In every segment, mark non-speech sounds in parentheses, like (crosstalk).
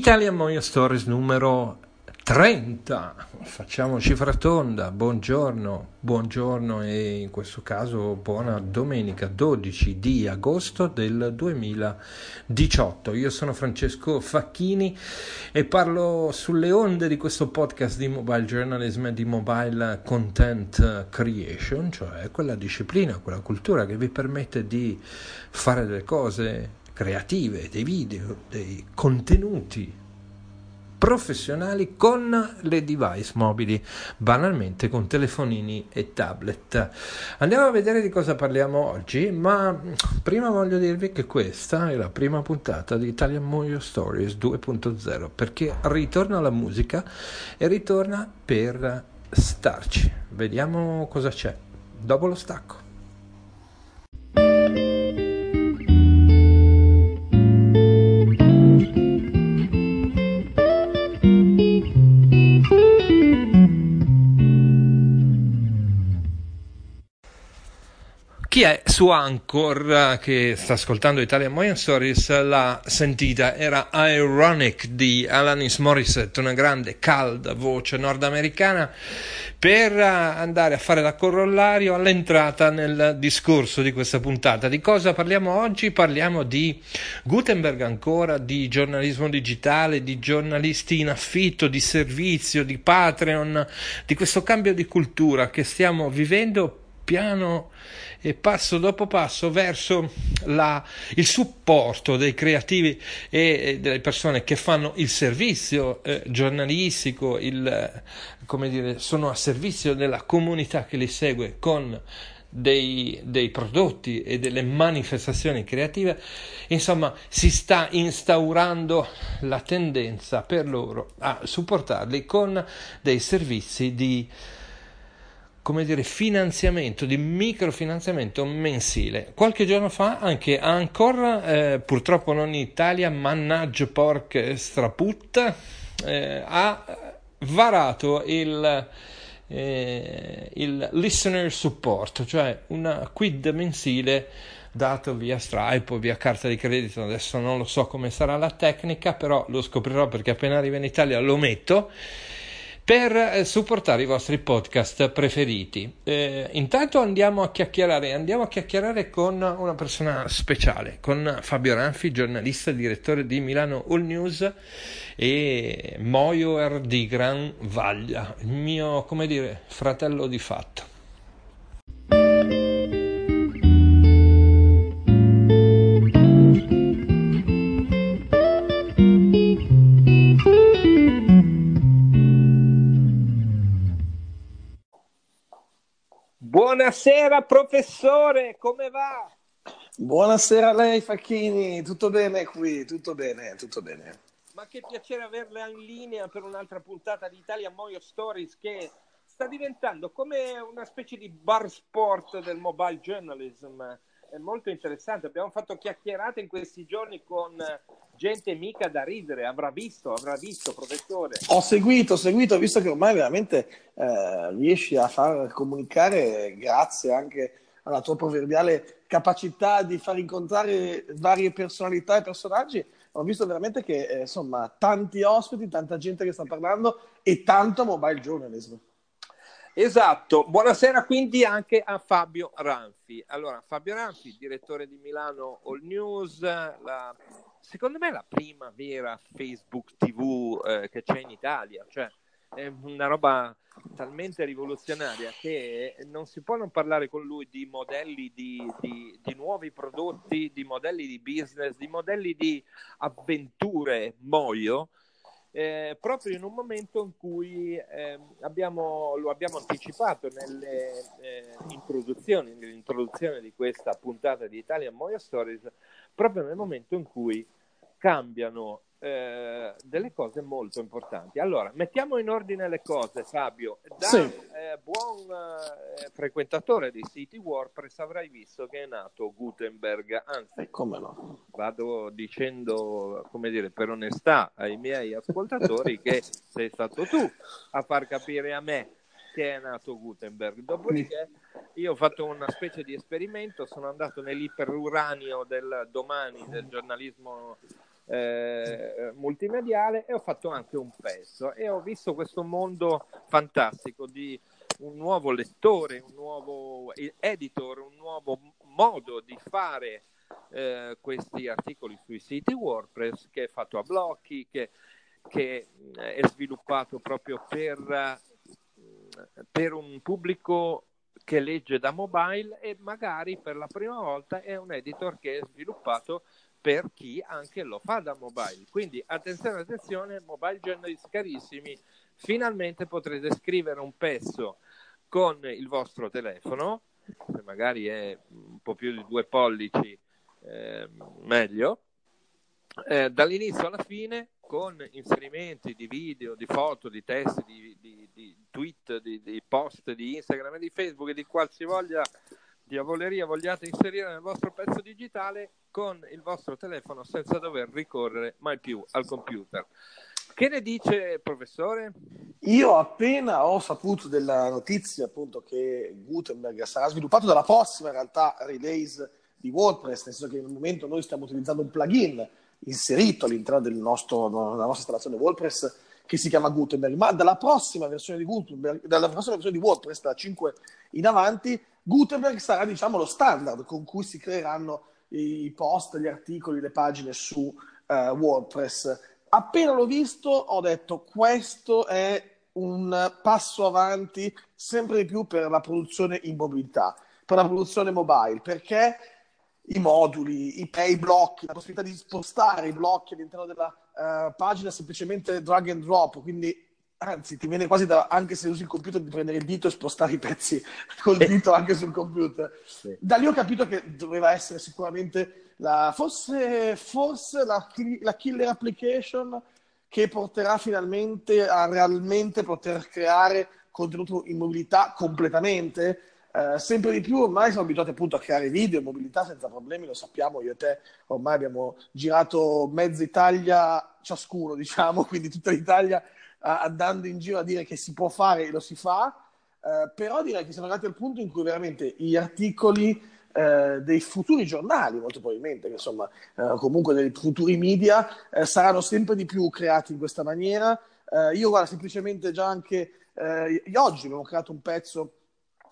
Italian Moya Stories numero 30. Facciamo cifra tonda. Buongiorno, buongiorno e in questo caso buona domenica 12 di agosto del 2018. Io sono Francesco Facchini e parlo sulle onde di questo podcast di mobile journalism e di mobile content creation, cioè quella disciplina, quella cultura che vi permette di fare delle cose creative, dei video, dei contenuti professionali con le device mobili, banalmente con telefonini e tablet. Andiamo a vedere di cosa parliamo oggi, ma prima voglio dirvi che questa è la prima puntata di Italian Movie Stories 2.0 perché ritorna la musica e ritorna per starci. Vediamo cosa c'è dopo lo stacco. Chi è su Anchor che sta ascoltando Italian Moyan Stories l'ha sentita, era Ironic di Alanis Morissette, una grande calda voce nordamericana per andare a fare da corollario all'entrata nel discorso di questa puntata. Di cosa parliamo oggi? Parliamo di Gutenberg ancora, di giornalismo digitale, di giornalisti in affitto, di servizio, di Patreon, di questo cambio di cultura che stiamo vivendo piano e passo dopo passo verso la, il supporto dei creativi e delle persone che fanno il servizio eh, giornalistico, il, come dire, sono a servizio della comunità che li segue con dei, dei, prodotti e delle manifestazioni creative, insomma, si sta instaurando la tendenza per loro a supportarli con dei servizi di come dire, finanziamento, di microfinanziamento mensile. Qualche giorno fa anche Anchor, eh, purtroppo non in Italia, mannaggia porca straputta, eh, ha varato il, eh, il listener support, cioè una quid mensile dato via Stripe o via carta di credito. Adesso non lo so come sarà la tecnica, però lo scoprirò perché appena arriva in Italia lo metto per eh, supportare i vostri podcast preferiti. Eh, intanto andiamo a chiacchierare, andiamo a chiacchierare con una persona speciale, con Fabio Ranfi, giornalista e direttore di Milano All News e Moioer di Gran Vaglia, il mio, come dire, fratello di fatto. Buonasera professore, come va? Buonasera a lei Facchini, tutto bene qui, tutto bene, tutto bene. Ma che piacere averla in linea per un'altra puntata di Italia Moyo Stories che sta diventando come una specie di bar sport del mobile journalism. È molto interessante, abbiamo fatto chiacchierate in questi giorni con gente mica da ridere, avrà visto, avrà visto, professore. Ho seguito, ho seguito, visto che ormai veramente eh, riesci a far comunicare grazie anche alla tua proverbiale capacità di far incontrare varie personalità e personaggi. Ho visto veramente che eh, insomma tanti ospiti, tanta gente che sta parlando e tanto mobile journalism. Esatto, buonasera quindi anche a Fabio Ranfi. Allora, Fabio Ranfi, direttore di Milano All News, la secondo me è la prima vera Facebook TV eh, che c'è in Italia, cioè è una roba talmente rivoluzionaria che non si può non parlare con lui di modelli di, di, di nuovi prodotti, di modelli di business, di modelli di avventure moio. Eh, proprio in un momento in cui eh, abbiamo, lo abbiamo anticipato nelle eh, introduzioni, nell'introduzione di questa puntata di Italian Moya Stories, proprio nel momento in cui cambiano eh, delle cose molto importanti. Allora, mettiamo in ordine le cose, Fabio. Da sì. eh, buon eh, frequentatore di City WordPress avrai visto che è nato Gutenberg, anzi, eh, come no? vado dicendo, come dire, per onestà ai miei ascoltatori che sei stato tu a far capire a me che è nato Gutenberg. Dopodiché io ho fatto una specie di esperimento, sono andato nell'iperuranio del domani del giornalismo eh, multimediale e ho fatto anche un pezzo e ho visto questo mondo fantastico di un nuovo lettore, un nuovo editor, un nuovo modo di fare eh, questi articoli sui siti WordPress che è fatto a blocchi, che, che eh, è sviluppato proprio per, per un pubblico che legge da mobile e magari per la prima volta è un editor che è sviluppato per chi anche lo fa da mobile. Quindi attenzione, attenzione, mobile journalist carissimi, finalmente potrete scrivere un pezzo con il vostro telefono, se magari è un po' più di due pollici, eh, meglio, eh, dall'inizio alla fine con inserimenti di video, di foto, di testi, di, di, di tweet, di, di, post di Instagram e di Facebook e di qualsivoglia diavoleria vogliate inserire nel vostro pezzo digitale con il vostro telefono senza dover ricorrere mai più al computer. Che ne dice professore? Io appena ho saputo della notizia appunto che Gutenberg sarà sviluppato dalla prossima in realtà release di WordPress, nel senso che nel momento noi stiamo utilizzando un plugin inserito all'interno del nostro, della nostra installazione WordPress che si chiama Gutenberg, ma dalla prossima versione di Gutenberg, dalla prossima versione di WordPress, da 5 in avanti, Gutenberg sarà diciamo lo standard con cui si creeranno i post, gli articoli, le pagine su uh, WordPress. Appena l'ho visto ho detto questo è un passo avanti sempre di più per la produzione in mobilità, per la produzione mobile, perché i moduli, i pay blocchi, la possibilità di spostare i blocchi all'interno della uh, pagina semplicemente drag and drop, quindi anzi ti viene quasi da, anche se usi il computer di prendere il dito e spostare i pezzi (laughs) col dito anche sul computer. Sì. Da lì ho capito che doveva essere sicuramente la, forse, forse la, la killer application che porterà finalmente a realmente poter creare contenuto in mobilità completamente eh, sempre di più ormai siamo abituati appunto a creare video in mobilità senza problemi, lo sappiamo, io e te ormai abbiamo girato mezza Italia ciascuno, (laughs) diciamo, quindi tutta l'Italia uh, andando in giro a dire che si può fare e lo si fa, uh, però direi che siamo arrivati al punto in cui veramente gli articoli Uh, dei futuri giornali, molto probabilmente, che insomma, uh, comunque dei futuri media, uh, saranno sempre di più creati in questa maniera. io, guarda, semplicemente già anche oggi abbiamo creato un pezzo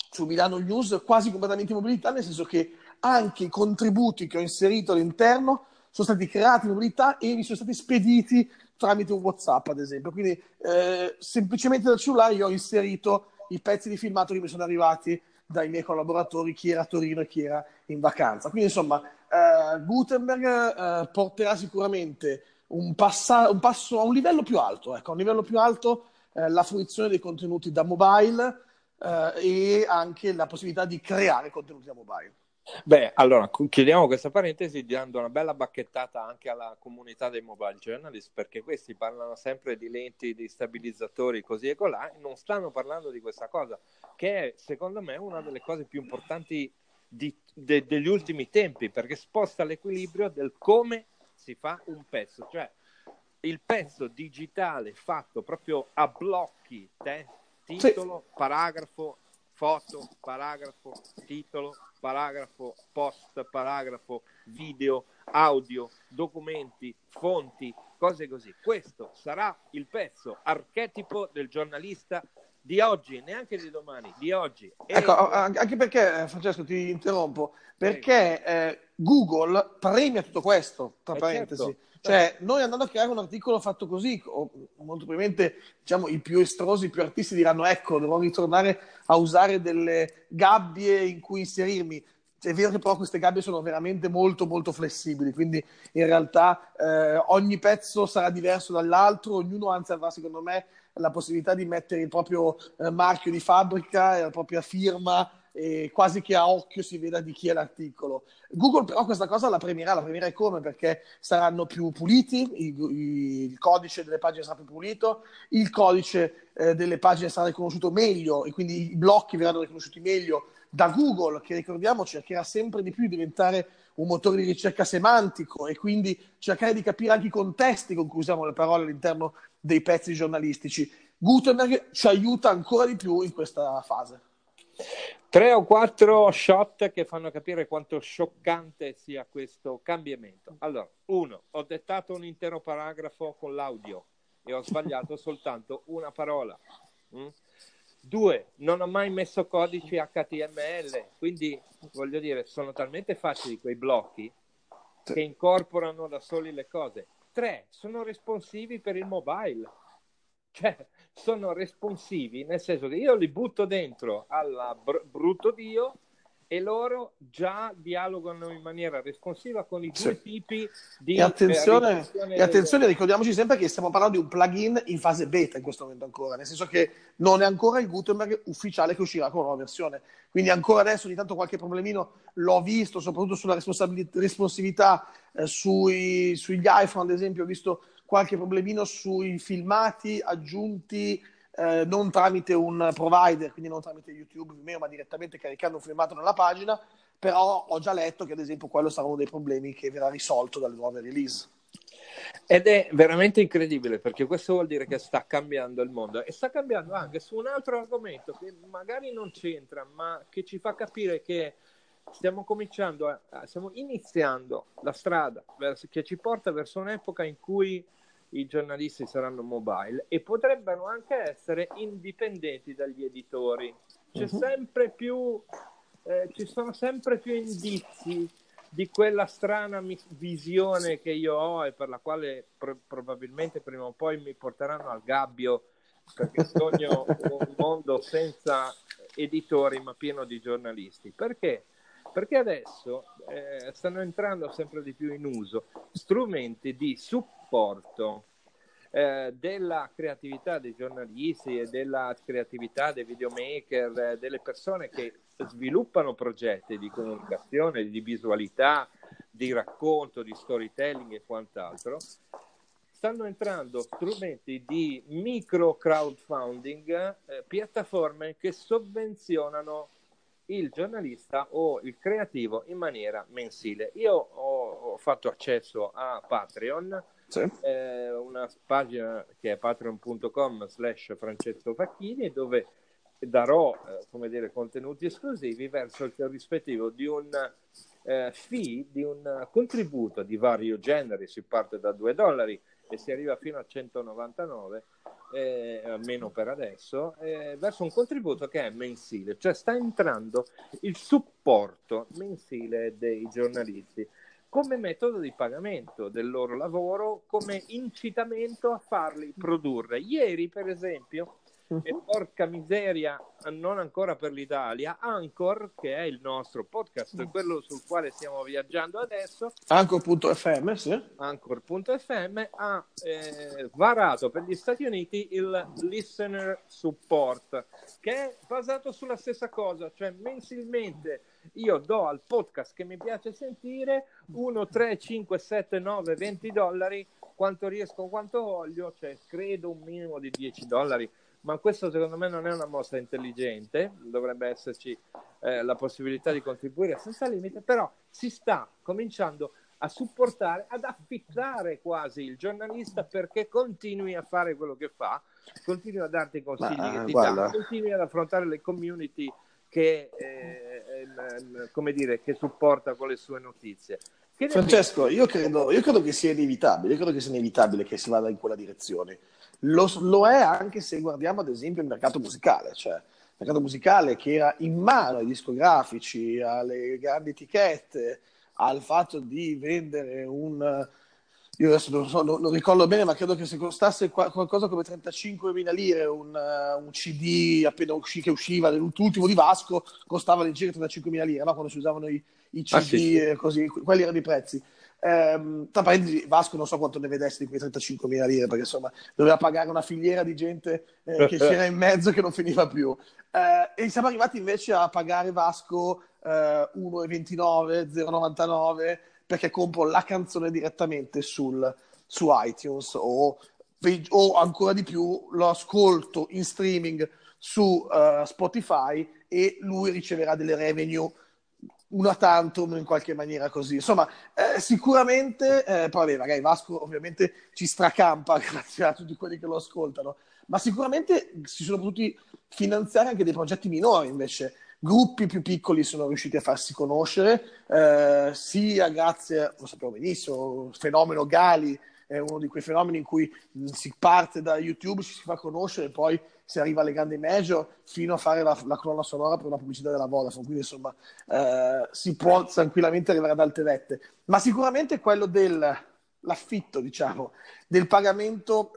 su Milano News quasi completamente in mobilità, nel senso che anche i contributi che ho inserito all'interno sono stati creati in mobilità e mi sono stati spediti tramite un WhatsApp, ad esempio. Quindi eh, semplicemente dal cellulare io ho inserito i pezzi di filmato che mi sono arrivati dai miei collaboratori, chi era a Torino e chi era in vacanza. Quindi insomma, eh, Gutenberg eh, porterà sicuramente un, passa- un, passo a un livello più alto, ecco, a un livello più alto eh, la fruizione dei contenuti da mobile eh, e anche la possibilità di creare contenuti da mobile. Beh, allora chiudiamo questa parentesi dando una bella bacchettata anche alla comunità dei mobile journalist perché questi parlano sempre di lenti, di stabilizzatori così e colà e non stanno parlando di questa cosa che è secondo me una delle cose più importanti di, de, degli ultimi tempi perché sposta l'equilibrio del come si fa un pezzo, cioè il pezzo digitale fatto proprio a blocchi, te, titolo, sì. paragrafo, foto, paragrafo, titolo, paragrafo, post, paragrafo, video, audio, documenti, fonti, cose così. Questo sarà il pezzo archetipo del giornalista di oggi, neanche di domani, di oggi. E... Ecco, anche perché, eh, Francesco, ti interrompo, perché eh, Google premia tutto questo, tra eh parentesi. Certo. Cioè, noi andando a creare un articolo fatto così, molto probabilmente diciamo, i più estrosi, i più artisti diranno: Ecco, devo ritornare a usare delle gabbie in cui inserirmi. È vero che però queste gabbie sono veramente molto molto flessibili, quindi in realtà eh, ogni pezzo sarà diverso dall'altro, ognuno anzi avrà secondo me la possibilità di mettere il proprio eh, marchio di fabbrica e la propria firma e quasi che a occhio si veda di chi è l'articolo. Google però questa cosa la premierà, la premierà come? Perché saranno più puliti, il, il codice delle pagine sarà più pulito, il codice eh, delle pagine sarà riconosciuto meglio e quindi i blocchi verranno riconosciuti meglio da Google, che ricordiamo cercherà sempre di più di diventare un motore di ricerca semantico e quindi cercare di capire anche i contesti con cui usiamo le parole all'interno dei pezzi giornalistici. Gutenberg ci aiuta ancora di più in questa fase. Tre o quattro shot che fanno capire quanto scioccante sia questo cambiamento. Allora, uno, ho dettato un intero paragrafo con l'audio e ho sbagliato soltanto una parola. Mm? Due, non ho mai messo codici HTML, quindi voglio dire, sono talmente facili quei blocchi che incorporano da soli le cose. Tre, sono responsivi per il mobile. Cioè, sono responsivi nel senso che io li butto dentro al br- brutto Dio e loro già dialogano in maniera responsiva con i due sì. tipi di e attenzione, e attenzione ricordiamoci sempre che stiamo parlando di un plugin in fase beta in questo momento ancora nel senso che non è ancora il Gutenberg ufficiale che uscirà con la nuova versione quindi ancora adesso ogni tanto qualche problemino l'ho visto soprattutto sulla responsività eh, sui, sugli iPhone ad esempio ho visto qualche problemino sui filmati aggiunti eh, non tramite un provider, quindi non tramite YouTube, Vimeo, ma direttamente caricando un filmato nella pagina, però ho già letto che ad esempio quello sarà uno dei problemi che verrà risolto dalle nuove release. Ed è veramente incredibile perché questo vuol dire che sta cambiando il mondo e sta cambiando anche su un altro argomento che magari non c'entra, ma che ci fa capire che stiamo cominciando, a, stiamo iniziando la strada verso, che ci porta verso un'epoca in cui i giornalisti saranno mobile e potrebbero anche essere indipendenti dagli editori. C'è uh-huh. sempre più, eh, ci sono sempre più indizi di quella strana visione che io ho e per la quale pro- probabilmente prima o poi mi porteranno al gabbio perché sogno (laughs) un mondo senza editori ma pieno di giornalisti. Perché? Perché adesso eh, stanno entrando sempre di più in uso strumenti di supporto eh, della creatività dei giornalisti e della creatività dei videomaker, eh, delle persone che sviluppano progetti di comunicazione, di visualità, di racconto, di storytelling e quant'altro, stanno entrando strumenti di micro crowdfunding, eh, piattaforme che sovvenzionano il giornalista o il creativo in maniera mensile. Io ho, ho fatto accesso a Patreon, sì. eh, una pagina che è patreon.com slash Francesco Facchini dove darò eh, come dire, contenuti esclusivi verso il rispettivo di un eh, fee, di un contributo di vario genere, si parte da 2 dollari e si arriva fino a 199 eh, almeno per adesso, eh, verso un contributo che è mensile, cioè sta entrando il supporto mensile dei giornalisti come metodo di pagamento del loro lavoro, come incitamento a farli produrre. Ieri, per esempio, Uh-huh. E porca miseria, non ancora per l'Italia, Anchor, che è il nostro podcast, uh quello sul quale stiamo viaggiando adesso. Anchor.fm, sì. Anchor.fm ha eh, varato per gli Stati Uniti il Listener Support, che è basato sulla stessa cosa, cioè mensilmente io do al podcast che mi piace sentire 1, 3, 5, 7, 9, 20 dollari, quanto riesco, quanto voglio, cioè credo un minimo di 10 dollari ma questo secondo me non è una mossa intelligente, dovrebbe esserci eh, la possibilità di contribuire senza limite, però si sta cominciando a supportare, ad affittare quasi il giornalista perché continui a fare quello che fa, continui a darti consigli ma, che ti dà, continui ad affrontare le community che, eh, eh, come dire, che supporta con le sue notizie. Francesco, io credo, io credo, che sia inevitabile, io credo che sia inevitabile che si vada in quella direzione. Lo, lo, è anche se guardiamo ad esempio il mercato musicale, cioè il mercato musicale che era in mano ai discografici, alle grandi etichette, al fatto di vendere un... Io adesso non, so, non, non ricordo bene, ma credo che se costasse qualcosa come 35.000 lire un, un CD appena uscì, che usciva, l'ultimo di Vasco, costava all'incirca 35.000 lire, no? quando si usavano i, i CD ah, sì. così, quelli erano i prezzi. Ehm, tra parentesi, Vasco non so quanto ne vedesse di quei 35.000 lire, perché insomma doveva pagare una filiera di gente eh, che (laughs) c'era in mezzo che non finiva più. Eh, e siamo arrivati invece a pagare Vasco eh, 1,29, 0,99 perché compro la canzone direttamente sul, su iTunes o, o, ancora di più lo ascolto in streaming su uh, Spotify e lui riceverà delle revenue una tantum in qualche maniera così. Insomma, eh, sicuramente, eh, poi vabbè, magari Vasco ovviamente ci stracampa (laughs) grazie a tutti quelli che lo ascoltano, ma sicuramente si sono potuti finanziare anche dei progetti minori invece. Gruppi più piccoli sono riusciti a farsi conoscere, eh, sia grazie, lo sappiamo benissimo, fenomeno Gali è uno di quei fenomeni in cui si parte da YouTube, ci si fa conoscere poi si arriva alle grandi major fino a fare la, la colonna sonora per una pubblicità della Vodafone. Quindi insomma eh, si può tranquillamente arrivare ad alte vette. Ma sicuramente quello dell'affitto, diciamo, del pagamento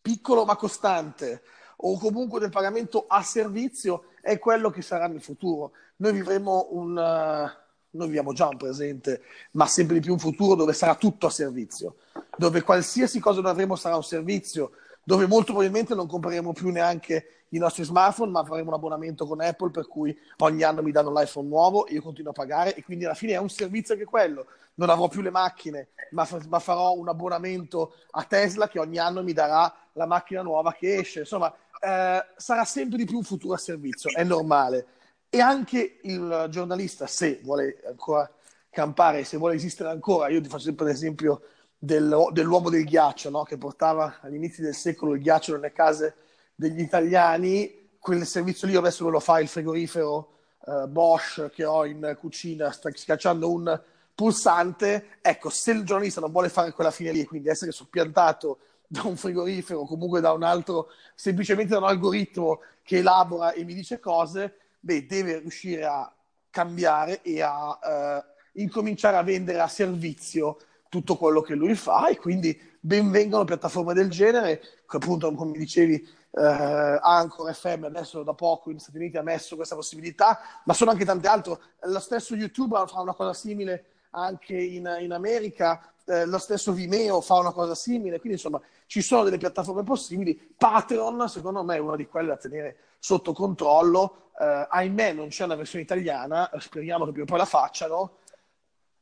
piccolo ma costante o comunque del pagamento a servizio è quello che sarà nel futuro. Noi vivremo un... Uh, noi viviamo già un presente, ma sempre di più un futuro dove sarà tutto a servizio, dove qualsiasi cosa noi avremo sarà un servizio, dove molto probabilmente non compreremo più neanche i nostri smartphone, ma faremo un abbonamento con Apple per cui ogni anno mi danno l'iPhone nuovo, io continuo a pagare e quindi alla fine è un servizio anche quello. Non avrò più le macchine, ma, fa- ma farò un abbonamento a Tesla che ogni anno mi darà la macchina nuova che esce. Insomma, eh, sarà sempre di più un futuro a servizio, è normale. E anche il giornalista, se vuole ancora campare, se vuole esistere ancora, io ti faccio sempre l'esempio del, dell'uomo del ghiaccio, no? che portava agli del secolo il ghiaccio nelle case degli italiani, quel servizio lì adesso lo fa il frigorifero uh, Bosch che ho in cucina, sta schiacciando un pulsante, ecco, se il giornalista non vuole fare quella fine lì, quindi essere soppiantato da un frigorifero comunque da un altro, semplicemente da un algoritmo che elabora e mi dice cose, beh, deve riuscire a cambiare e a uh, incominciare a vendere a servizio tutto quello che lui fa e quindi benvengano piattaforme del genere, che appunto come dicevi eh, Anchor FM adesso da poco negli Stati Uniti ha messo questa possibilità, ma sono anche tante altre. Lo stesso YouTube fa una cosa simile anche in, in America, eh, lo stesso Vimeo fa una cosa simile, quindi insomma ci sono delle piattaforme possibili. Patreon secondo me è una di quelle da tenere sotto controllo, eh, ahimè non c'è una versione italiana, speriamo che prima o poi la facciano,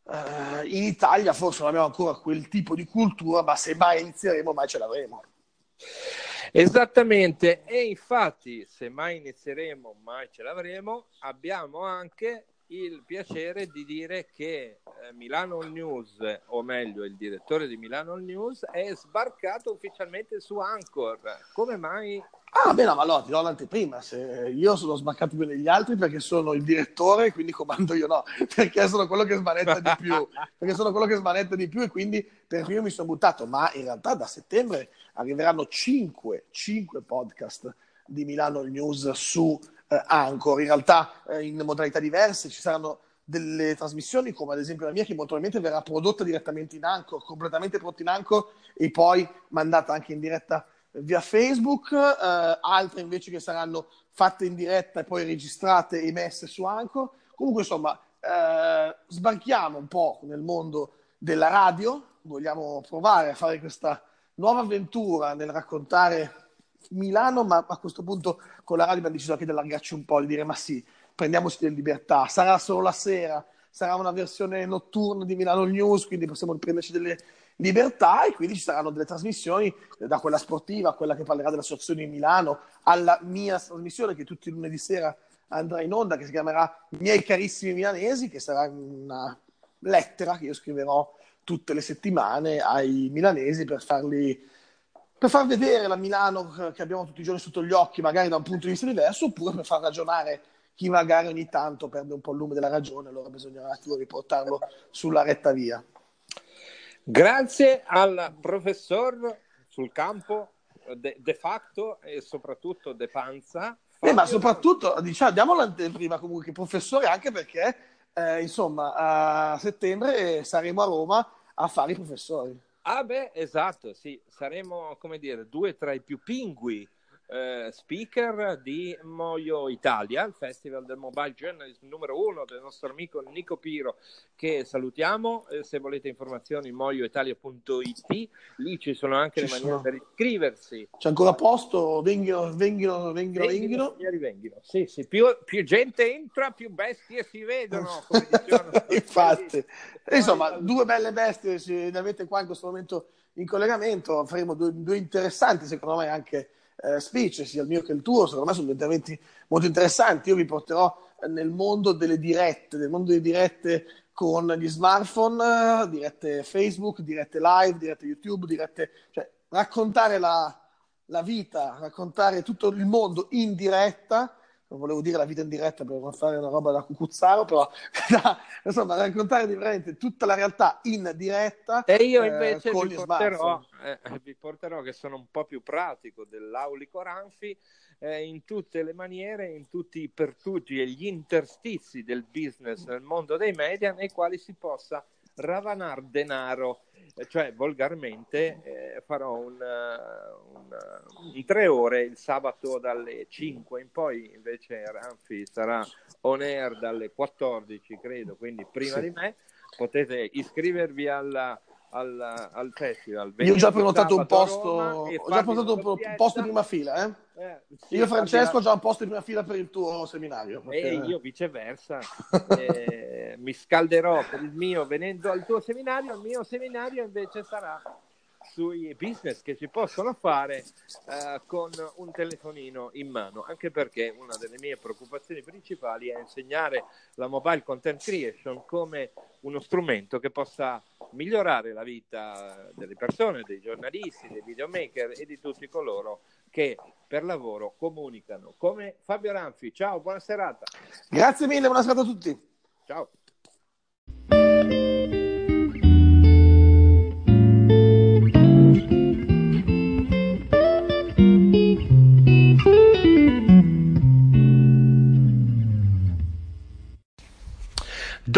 Uh, in Italia forse non abbiamo ancora quel tipo di cultura, ma se mai inizieremo, mai ce l'avremo. Esattamente, e infatti se mai inizieremo, mai ce l'avremo, abbiamo anche il piacere di dire che eh, Milano News, o meglio il direttore di Milano News, è sbarcato ufficialmente su Anchor. Come mai? Ah, beh, no, ma allora ti do l'anteprima. Se io sono sbarcato più degli altri perché sono il direttore, quindi comando io no, (laughs) perché sono quello che smanetta di più, (laughs) perché sono quello che smanetta di più e quindi per primo mi sono buttato. Ma in realtà da settembre arriveranno 5, 5 podcast di Milano News su eh, Anchor, in realtà eh, in modalità diverse, ci saranno delle trasmissioni come ad esempio la mia che molto probabilmente verrà prodotta direttamente in Anchor, completamente prodotta in Anchor e poi mandata anche in diretta via Facebook, eh, altre invece che saranno fatte in diretta e poi registrate e messe su Anchor. Comunque insomma eh, sbarchiamo un po' nel mondo della radio, vogliamo provare a fare questa nuova avventura nel raccontare Milano, ma a questo punto con la radio abbiamo deciso anche di allargarci un po', di dire ma sì, prendiamoci delle libertà, sarà solo la sera, sarà una versione notturna di Milano News, quindi possiamo prenderci delle libertà e quindi ci saranno delle trasmissioni da quella sportiva a quella che parlerà dell'associazione di Milano alla mia trasmissione che tutti i lunedì sera andrà in onda che si chiamerà Miei carissimi milanesi che sarà una lettera che io scriverò tutte le settimane ai milanesi per farli per far vedere la Milano che abbiamo tutti i giorni sotto gli occhi, magari da un punto di vista diverso, oppure per far ragionare chi magari ogni tanto perde un po' il lume della ragione, allora bisogna un attimo riportarlo sulla retta via. Grazie al professor sul campo de, de facto e soprattutto de panza. Eh, ma soprattutto, diciamo, diamo l'anteprima comunque, professore, anche perché, eh, insomma, a settembre saremo a Roma a fare i professori. Ah beh, esatto, sì, saremo, come dire, due tra i più pingui eh, speaker di Moio Italia, il festival del mobile journalism numero uno del nostro amico Nico Piro, che salutiamo. Eh, se volete informazioni, moioitalia.it, lì ci sono anche ci le maniere sono. per iscriversi. C'è ancora posto, venghino, venghino, venghino, venghino. venghino. Sì, sì, più, più, gente entra, più bestie si vedono. (laughs) Infatti, insomma, due belle bestie, ne avete qua in questo momento in collegamento, faremo due, due interessanti, secondo me, anche eh, speech, sia il mio che il tuo, secondo me sono interventi molto interessanti. Io vi porterò nel mondo delle dirette, nel mondo delle dirette con gli smartphone, dirette Facebook, dirette live, dirette YouTube, dirette, cioè raccontare la, la vita, raccontare tutto il mondo in diretta non volevo dire la vita in diretta per non fare una roba da cucuzzaro, però (laughs) da, insomma, raccontare veramente tutta la realtà in diretta. E io invece eh, vi, porterò, eh, vi, porterò, che sono un po' più pratico dell'Aulico Ranfi, eh, in tutte le maniere, in tutti i pertugi e gli interstizi del business nel mondo dei media, nei quali si possa ravanar denaro cioè volgarmente eh, farò un, un, un, tre ore il sabato dalle 5 in poi invece Ranfi sarà on air dalle 14 credo quindi prima sì. di me potete iscrivervi alla, al, al festival. Io ho già prenotato un posto, ho già prenotato un posto in prima fila, eh? Eh, sì, io Francesco ho già un posto in prima fila per il tuo seminario. Perché... E io viceversa, (laughs) eh, mi scalderò per il mio venendo al tuo seminario, il mio seminario invece sarà sui business che si possono fare eh, con un telefonino in mano, anche perché una delle mie preoccupazioni principali è insegnare la mobile content creation come uno strumento che possa migliorare la vita delle persone, dei giornalisti, dei videomaker e di tutti coloro che per lavoro comunicano. Come Fabio Ranfi, ciao, buona serata. Grazie mille, buona serata a tutti. Ciao.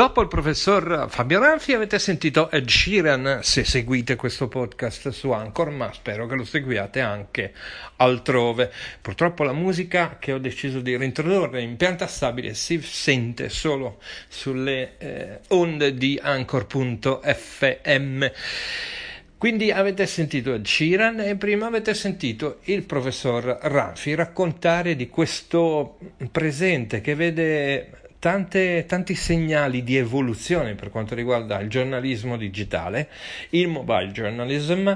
Dopo il professor Fabio Ranfi avete sentito Ed Sheeran se seguite questo podcast su Anchor, ma spero che lo seguiate anche altrove. Purtroppo la musica che ho deciso di reintrodurre in pianta stabile si sente solo sulle eh, onde di Anchor.fm. Quindi avete sentito Ed Sheeran e prima avete sentito il professor Ranfi raccontare di questo presente che vede tante, tanti segnali di evoluzione per quanto riguarda il giornalismo digitale, il mobile journalism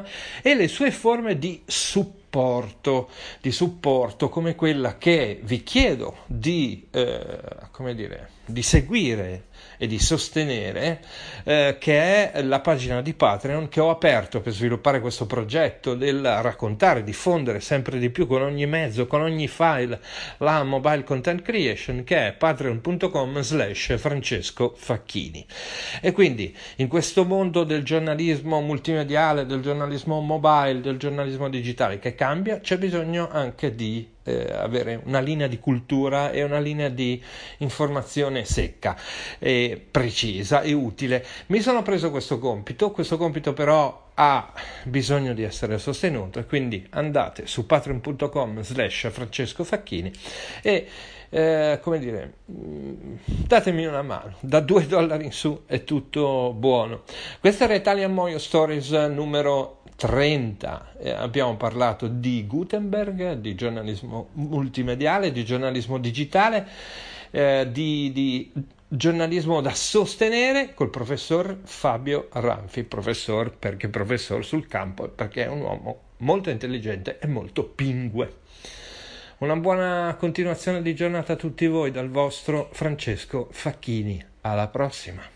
e le sue forme di supporto, di supporto come quella che vi chiedo di, eh, come dire, di seguire e di sostenere, eh, che è la pagina di Patreon che ho aperto per sviluppare questo progetto del raccontare, diffondere sempre di più con ogni mezzo, con ogni file la mobile content creation che è patreon.com slash Francesco Facchini. E quindi in questo mondo del giornalismo multimediale, del giornalismo mobile, del giornalismo digitale che cambia, c'è bisogno anche di eh, avere una linea di cultura e una linea di informazione secca, e precisa e utile. Mi sono preso questo compito, questo compito però ha bisogno di essere sostenuto e quindi andate su patreon.com slash Francesco Facchini e eh, come dire, mm, datemi una mano, da 2 dollari in su è tutto buono. Questa era Italian Moyo Stories numero 30 eh, abbiamo parlato di Gutenberg, di giornalismo multimediale, di giornalismo digitale, eh, di, di, giornalismo da sostenere col professor Fabio Ranfi, professor perché professor sul campo, perché è un uomo molto intelligente e molto pingue. Una buona continuazione di giornata a tutti voi dal vostro Francesco Facchini. Alla prossima!